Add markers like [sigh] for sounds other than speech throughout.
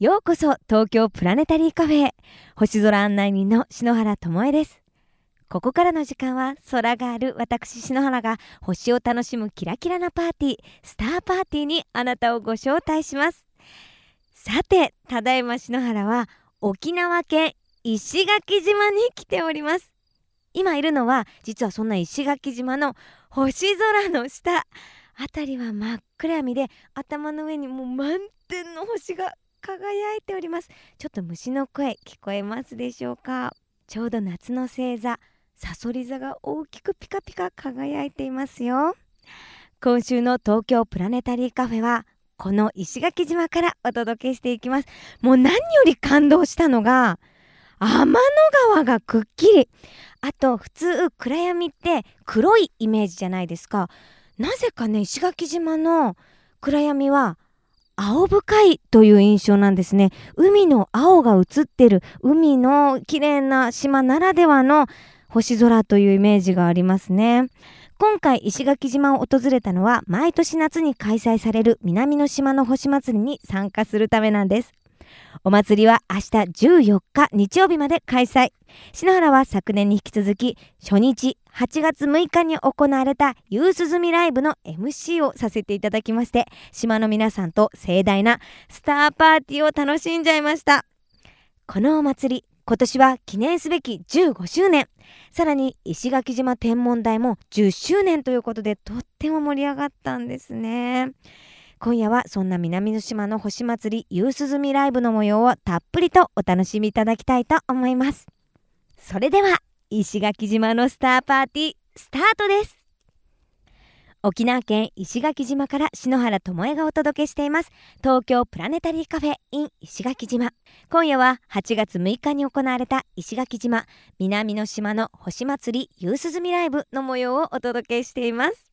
ようこそ東京プラネタリーカフェ星空案内人の篠原智恵です。ここからの時間は空がある私篠原が星を楽しむキラキラなパーティースターパーティーにあなたをご招待します。さてただいま篠原は沖縄県石垣島に来ております。今いるのは実はそんな石垣島の星空の下。辺りは真っ暗闇で頭の上にもう満点の星が輝いております。ちょっと虫の声聞こえますでしょうか？ちょうど夏の星座サソリ座が大きくピカピカ輝いていますよ。今週の東京プラネタリーカフェはこの石垣島からお届けしていきます。もう何より感動したのが天の川がくっきり。あと普通暗闇って黒いイメージじゃないですか。なぜかね石垣島の暗闇は青深いという印象なんですね。海の青が映ってる海の綺麗な島ならではの星空というイメージがありますね。今回石垣島を訪れたのは毎年夏に開催される南の島の星祭りに参加するためなんです。お祭りは明日14日日曜日まで開催。篠原は昨年に引き続き初日8月6日に行われた夕涼みライブの MC をさせていただきまして島の皆さんと盛大なスターパーティーを楽しんじゃいました。このお祭り今年は記念すべき15周年。さらに石垣島天文台も10周年ということでとっても盛り上がったんですね。今夜はそんな南の島の星祭り夕涼みライブの模様をたっぷりとお楽しみいただきたいと思います。それでは石垣島のスターパーティースタートです。沖縄県石垣島から篠原智恵がお届けしています。東京プラネタリーカフェ in 石垣島。今夜は8月6日に行われた石垣島南の島の星祭り夕涼みライブの模様をお届けしています。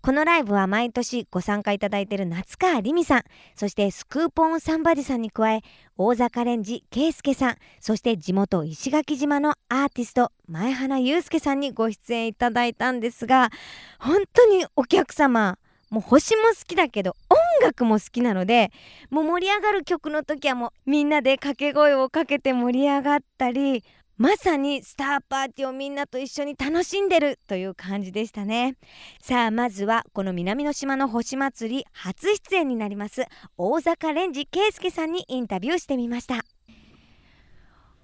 このライブは毎年ご参加いただいている夏川りみさんそしてスクーポンサンバディさんに加え大坂レンジ圭介さんそして地元石垣島のアーティスト前花祐介さんにご出演いただいたんですが本当にお客様もう星も好きだけど音楽も好きなのでもう盛り上がる曲の時はもうみんなで掛け声をかけて盛り上がったりまさにスターパーティーをみんなと一緒に楽しんでるという感じでしたね。さあまずはこの南の島の星祭り初出演になります大坂レンジ圭介さんにインタビューしてみました。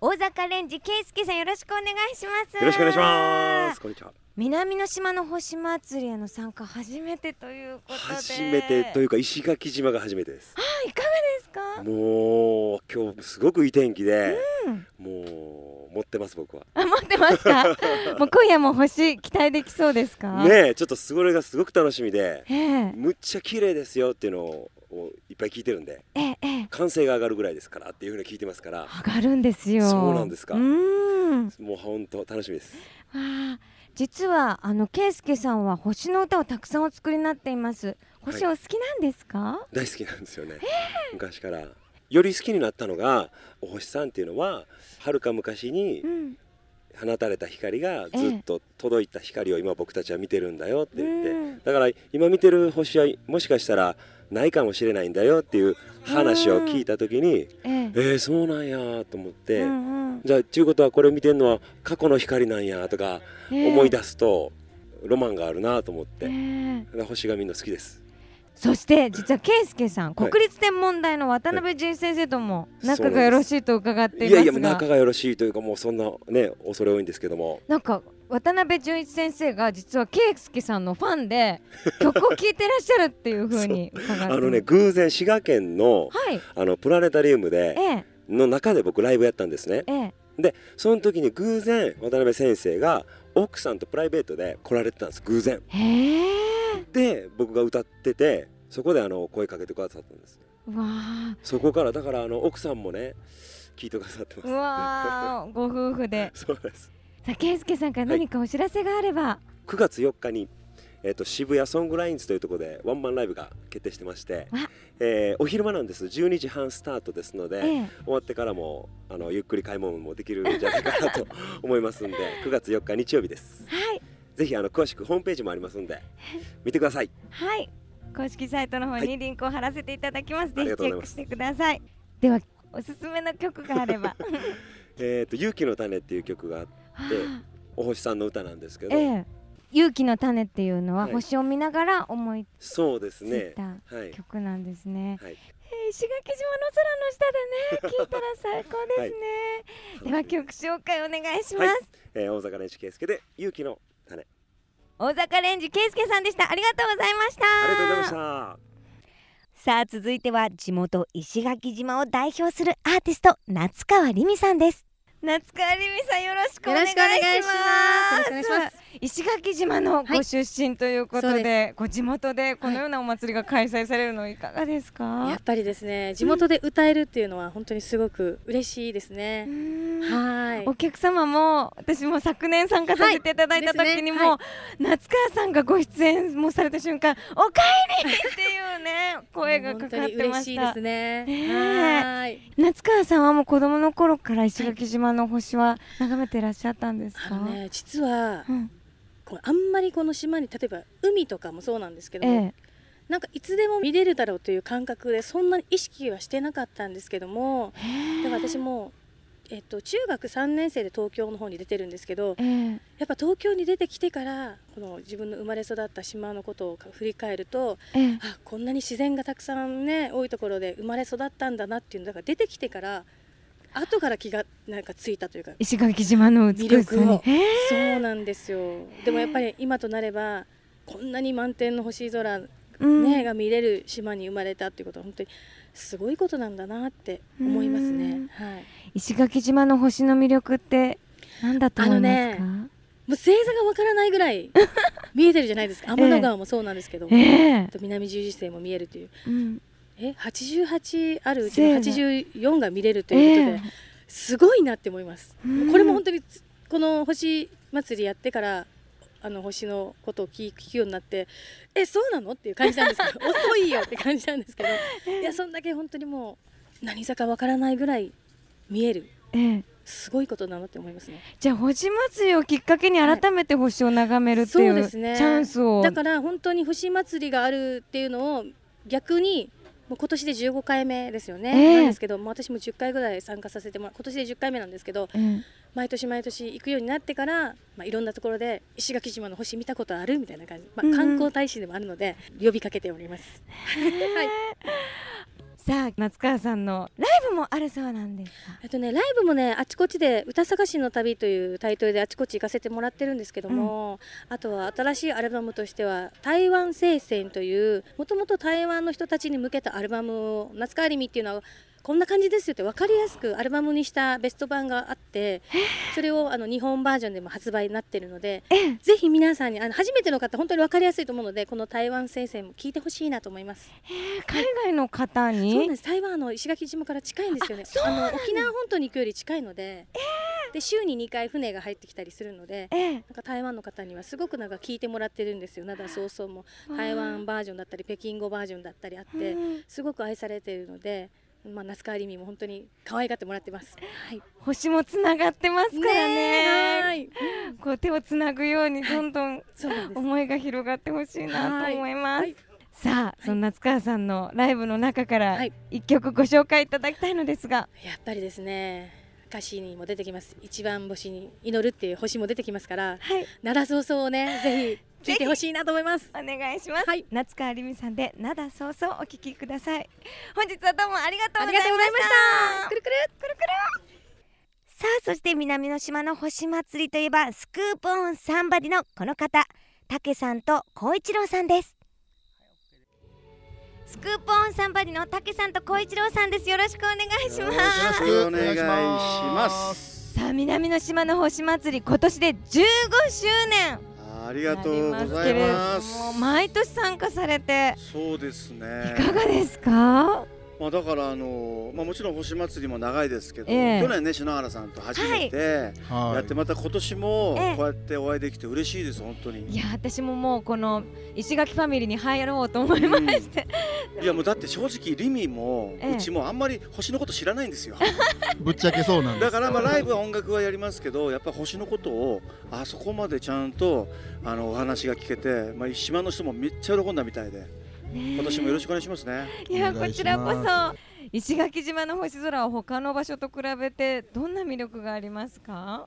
大坂レンジ圭介さんよろしくお願いします。よろしくお願いします。こんにちは。南の島の星祭りへの参加初めてということで。初めてというか石垣島が初めてです。はいいかがですか？もう今日すごくいい天気で、うん、もう持ってます僕は。あ持ってますか？[laughs] もう今夜も星期待できそうですか？ねちょっとそれがすごく楽しみでええ。むっちゃ綺麗ですよっていうのをいっぱい聞いてるんでええええ。歓声が上がるぐらいですからっていうふうに聞いてますから。上がるんですよ。そうなんですか。うん。もう本当楽しみです。わあ実はあの圭介さんは星の歌をたくさんお作りになっています。星お好きなんですか、大好きなんですよね、昔からより好きになったのがお星さんっていうのははるか昔にうん。放たれた光がずっと届いた光を今僕たちは見てるんだよって言って、うん。だから今見てる星はもしかしたらないかもしれないんだよっていう話を聞いた時に、ええ。えー、そうなんやと思って、うんうん。じゃあちゅうことはこれを見てるのは過去の光なんやとかええ。思い出すとロマンがあるなと思って、え星がみんな好きです。そして実は圭介さん、はい。国立天文台の渡辺淳先生とも仲がよろしいと伺っていいますが。やいや仲がよろしいというかもうそんなね恐れ多いんですけども。なんか渡辺淳一先生が実は圭介さんのファンで [laughs] 曲を聴いてらっしゃるっていう風に伺ってあのね偶然滋賀県のはい。あのプラネタリウムでええ。の中で僕ライブやったんですね。ええ。でその時に偶然渡辺先生が奥さんとプライベートで来られてたんです偶然。で僕が歌っててそこであの声かけてくださったんです。うわあそこからだからあの奥さんもね聞いてくださってます。うわあご夫婦で。[laughs] そうです。さあ圭介さんから何かお知らせがあれば、9月4日にえっと渋谷ソングラインズというところでワンマンライブが決定してましてわ、えーお昼間なんです。12時半スタートですので、ええ。終わってからもあのゆっくり買い物もできるんじゃないかなと [laughs] 思いますんで9月4日日曜日です。はい。ぜひあの詳しくホームページもありますんで見てください。はい。公式サイトの方はにリンクを貼らせていただきます、ぜひチェックしてください。ではおすすめの曲があれば。[laughs] えっと勇気の種っていう曲があってお星さんの歌なんですけど、ええ勇気の種っていうのははい。星を見ながら思いそうですついね。たはい。曲なんですね、はい。えー石垣島の空の下でね。[laughs] 聞いたら最高ですね、では曲紹介お願いします、はい。えー大阪練習圭介で勇気の種。あ大阪レンジ圭介さんでした。ありがとうございました。りがとうございました。さあ続いては地元石垣島を代表するアーティスト夏川りみさんです。夏川りみさんよろしくお願いします。よろしくお願いします石垣島のご出身ということで,、そうでご地元でこのようなお祭りが開催されるのいかがですか、やっぱりですね地元で歌えるっていうのは本当にすごく嬉しいですね。う。ん。はい。お客様も私も昨年参加させていただいた時にも、はい。夏川さんがご出演もされた瞬間「おかえり!」っていうね [laughs] 声がかかってま本当に嬉しですね。夏川さんはもう子供の頃から石垣島の星は眺めてらっしゃったんですか、あのね実はうんこうあんまりこの島に例えば海とかもそうなんですけども、ええ。なんかいつでも見れるだろうという感覚でそんなに意識はしてなかったんですけども、だから私もえっと中学3年生で東京の方に出てるんですけど、ええ。やっぱ東京に出てきてからこの自分の生まれ育った島のことを振り返るとええ。あこんなに自然がたくさんね多いところで生まれ育ったんだなっていうのだから出てきてから後から気がなんかついたというか石垣島の美力を。そうなんですよ。でもやっぱり今となればこんなに満天の星空、ねうん。が見れる島に生まれたっていうことは本当にすごいことなんだなって思いますね。はい。石垣島の星の魅力って何だと思いますか、もう星座がわからないぐらい [laughs] 見えてるじゃないですか。天の川もそうなんですけど、ええ。あと南十字星も見えるという。うんえ88あるうちの星座84が見れるということで、えすごいなって思います、うん。これも本当につこの星祭りやってからあの星のことを聞聞くようになってえそうなのっていう感じなんですけど [laughs] 遅いよって感じなんですけどいやそんだけ本当にもう何座かわからないぐらい見えるええ。えすごいことなのって思いますね。じゃあ星祭りをきっかけに改めて星を眺めるっていう、そうですね。チャンスを。だから本当に星祭りがあるっていうのを逆にもう今年で15回目ですよね、ええ。なんですけどもう私も10回ぐらい参加させてもら今年で10回目なんですけどええ毎年毎年行くようになってから、まあ、いろんなところで石垣島の星見たことあるみたいな感じ、まうんうん。あ、観光大使でもあるので呼びかけております。[laughs] はいさあ夏川さんのライブもあるそうなんですか？えっとね、ライブもねあちこちで「歌探しの旅」というタイトルであちこち行かせてもらってるんですけども、あとは新しいアルバムとしては「台湾聖戦」というもともと台湾の人たちに向けたアルバムを夏川りみっていうのはこんな感じですよって分かりやすくアルバムにしたベスト版があってそれをあの日本バージョンでも発売になってるのでええ。ぜひ皆さんにあの初めての方本当に分かりやすいと思うのでこの台湾聖戦も聞いてほしいなと思います。海外の方に、そうなんです。台湾あの石垣島から近いんですよね。あの沖縄本島に行くより近いので,、で週に2回船が入ってきたりするのでええ。なんか台湾の方にはすごくなんか聞いてもらってるんですよ。灘早々も。台湾バージョンだったり北京語バージョンだったりあってうん。すごく愛されているので、まあ、那須川りみも本当に可愛がってもらってます。はい、星もつながってますからね。はい。こう手をつなぐようにどんどんそうなんです。思いが広がってほしいなと思います、はい。さあ、そんな夏川さんのライブの中からはい。一曲ご紹介いただきたいのですが、やっぱりですね歌詞にも出てきます。一番星に祈るっていう星も出てきますからはい。灘早々をねぜひ聞いてほしいなと思います。お願い。します、はい。夏川りみさんで灘そうそうお聞きください。本日はどうもありがとうございまありがとうございまししたた。くるくるくるくる。さあそして南の島の星祭りといえばスクープオンサンバディのこの方竹さんと光一郎さんです。スクープオンサンバディの竹さんと光一郎さんです。よろしくお願いします。よろしくお願いします。さあ南の島の星祭り今年で15周年ありがとうございます。毎年参加されてそうですね。いかがですか？まあだからあのまあもちろん星祭りも長いですけど、ええ。去年ね篠原さんと初めてやってまた今年もええ。こうやってお会いできて嬉しいです本当に。いや私ももうこの石垣ファミリーに入ろうと思いまして、いやもうだって正直リミもええ。うちもあんまり星のこと知らないんですよ。[laughs] ぶっちゃけそうなんです。だからまあライブは音楽はやりますけどやっぱ星のことをあそこまでちゃんとあのお話が聞けて、まあ島の人もめっちゃ喜んだみたいで今年もよろしくお願いしますね。いやこちらこまそ石垣島の星空は他の場所と比べてどんな魅力がありますか？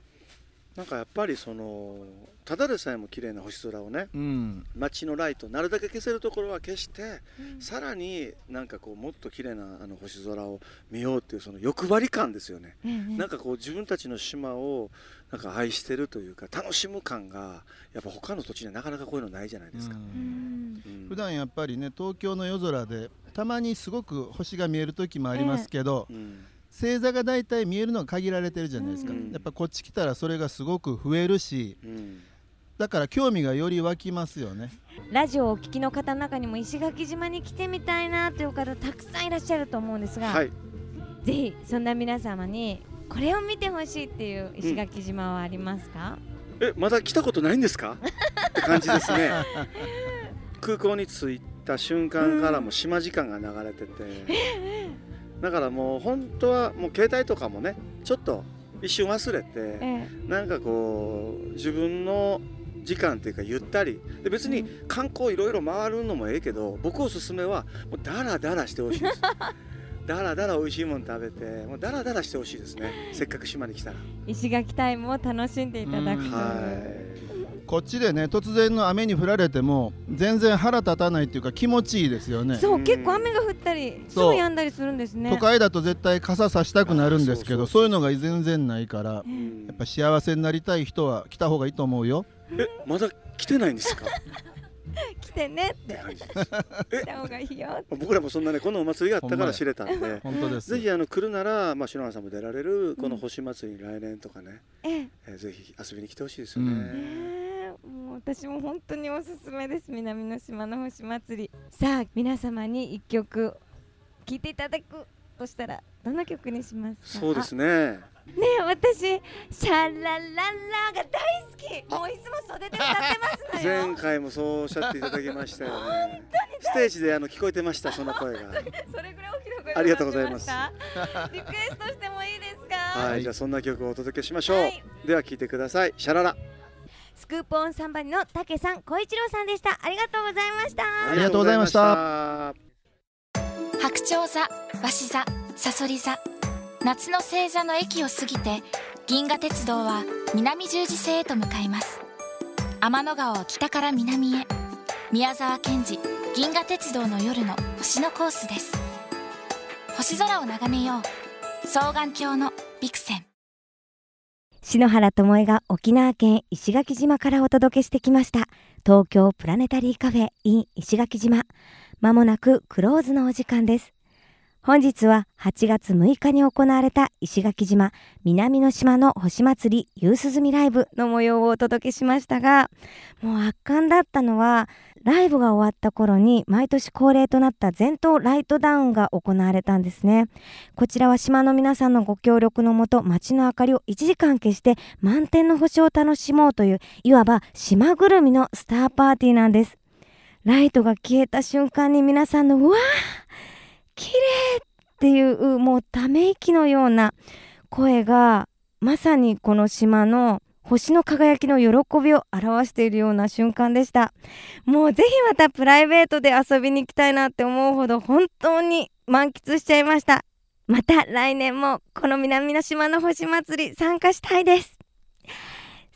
なんかやっぱりそのただでさえも綺麗な星空をねうん。街のライトなるだけ消せるところは消して、さらになんかこうもっと綺麗なあの星空を見ようっていうその欲張り感ですよね、なんかこう自分たちの島をなんか愛してるというか楽しむ感がやっぱ他の土地にはなかなかこういうのないじゃないですか、うん。うん。普段やっぱりね東京の夜空でたまにすごく星が見える時もありますけど、うん。星座がだいたい見えるのは限られてるじゃないですか、うん。やっぱこっち来たらそれがすごく増えるしうん。だから興味がより湧きますよね。ラジオをお聞きの方の中にも石垣島に来てみたいなという方たくさんいらっしゃると思うんですが、はい。ぜひそんな皆様にこれを見てほしいっていう石垣島はありますか、えまだ来たことないんですか？[laughs] って感じですね。空港に着いた瞬間からも島時間が流れてて、だからもう本当はもう携帯とかもねちょっと一瞬忘れて、えなんかこう自分の時間っていうかゆったり。で別に観光いろいろ回るのもええけど僕おすすめはもうダラダラしてほしいです [laughs] ダラダラ美味しいもの食べてもうダラダラしてほしいですね。せっかく島に来たら。え石垣タイムを楽しんでいただくと。こっちでね突然の雨に降られても全然腹立たないっていうか気持ちいいですよね。そう、うん。結構雨が降ったりすそう。ぐ止んだりするんですね。都会だと絶対傘さしたくなるんですけどそういうのが全然ないからええやっぱ幸せになりたい人は来た方がいいと思うよ。えまだ来てないんですか？[laughs] 来てねっってて感じです来た方がいいよ僕らもそんなねこのお祭りがあったから知れたんで。本当です。ぜひあの来るなら、まあ、篠原さんも出られるこの星祭りに来年とかね、えぜひ遊びに来てほしいですよね、もう私も本当におすすめです。南の島の星祭り。さあ皆様に一曲聴いていただくとしたらどの曲にしますか？そうですね。あねえ私シャラララが大好き。もういつも袖で歌ってますのよ。前回もそうおっしゃっていただきましたよね。ステージであの聞こえてましたその声が。それぐらい大きな声でありがとうございます。リクエストしてもいいですか？はい、はいじゃあそんな曲をお届けしましょう、はい。では聞いてください。シャララ。スクープオンサンバリのたけさん小一郎さんでした。ありがとうございました。ありがとうございました。あ白鳥座鷲座さそり座。夏の星座の駅を過ぎて銀河鉄道は南十字星へと向かいます。天の川を北から南へ。宮沢賢治銀河鉄道の夜の星のコースです。星空を眺めよう。双眼鏡のビクセン。篠原智恵が沖縄県石垣島からお届けしてきました。東京プラネタリーカフェ in 石垣島。まもなくクローズのお時間です。本日は8月6日に行われた石垣島南の島の星祭り夕涼みライブの模様をお届けしましたがもう圧巻だったのはライブが終わった頃に毎年恒例となった全島ライトダウンが行われたんですね。こちらは島の皆さんのご協力のもと街の明かりを1時間消して満天の星を楽しもうといういわば島ぐるみのスターパーティーなんです。ライトが消えた瞬間に皆さんのうわー綺麗っていうもうため息のような声がまさにこの島の星の輝きの喜びを表しているような瞬間でした。もうぜひまたプライベートで遊びに行きたいなって思うほど本当に満喫しちゃいました。また来年もこの南の島の星祭り参加したいです。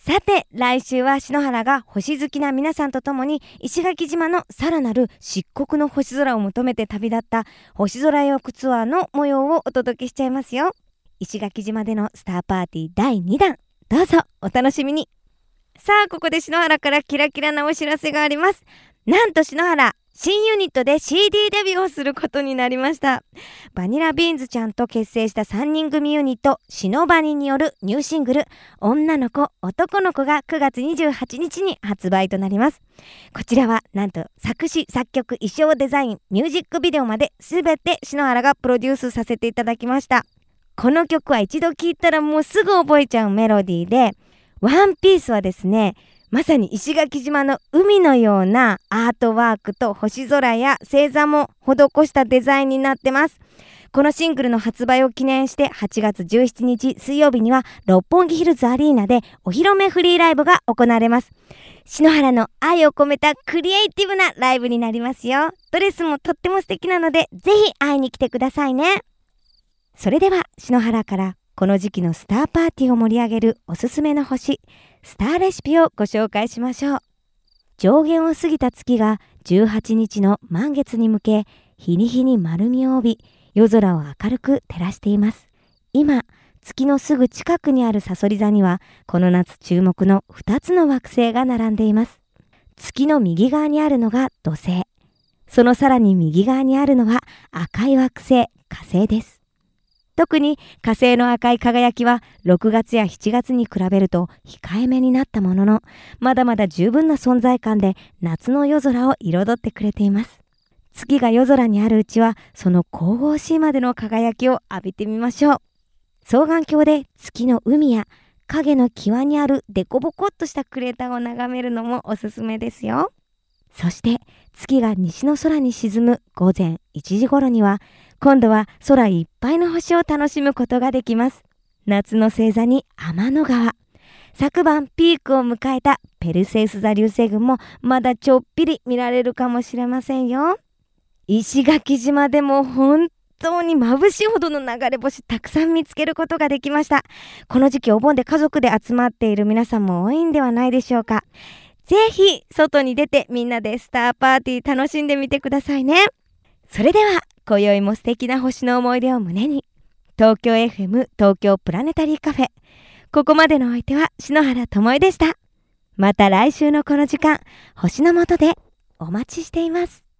さて来週は篠原が星好きな皆さんと共に石垣島のさらなる漆黒の星空を求めて旅立った星空洋服ツアーの模様をお届けしちゃいますよ。石垣島でのスターパーティー第2弾。どうぞお楽しみに。さあここで篠原からキラキラなお知らせがあります。なんと篠原新ユニットで CD デビューをすることになりました。バニラビーンズちゃんと結成した3人組ユニットシノバニによるニューシングル女の子男の子が9月28日に発売となります。こちらはなんと作詞作曲衣装デザインミュージックビデオまで全て篠原がプロデュースさせていただきました。この曲は一度聴いたらもうすぐ覚えちゃうメロディーでワンピースはですねまさに石垣島の海のようなアートワークと星空や星座も施したデザインになってます。このシングルの発売を記念して8月17日水曜日には六本木ヒルズアリーナでお披露目フリーライブが行われます。篠原の愛を込めたクリエイティブなライブになりますよ。ドレスもとっても素敵なのでぜひ会いに来てくださいね。それでは篠原からこの時期のスターパーティーを盛り上げるおすすめの星。スターレシピをご紹介しましょう。上限を過ぎた月が18日の満月に向け日に日に丸みを帯び夜空を明るく照らしています。今月のすぐ近くにあるサソリ座にはこの夏注目の2つの惑星が並んでいます。月の右側にあるのが土星。そのさらに右側にあるのは赤い惑星火星です。特に火星の赤い輝きは6月や7月に比べると控えめになったもののまだまだ十分な存在感で夏の夜空を彩ってくれています。月が夜空にあるうちはその神々しいまでの輝きを浴びてみましょう。双眼鏡で月の海や影の際にあるデコボコっとしたクレーターを眺めるのもおすすめですよ。そして月が西の空に沈む午前1時頃には今度は空いっぱいの星を楽しむことができます。夏の星座に天の川。昨晩ピークを迎えたペルセウス座流星群もまだちょっぴり見られるかもしれませんよ。石垣島でも本当に眩しいほどの流れ星たくさん見つけることができました。この時期お盆で家族で集まっている皆さんも多いんではないでしょうか。ぜひ外に出てみんなでスターパーティー楽しんでみてくださいね。それでは今宵も素敵な星の思い出を胸に東京 FM 東京プラネタリーカフェ。ここまでのお相手は篠原智恵でした。また来週のこの時間星の下でお待ちしています。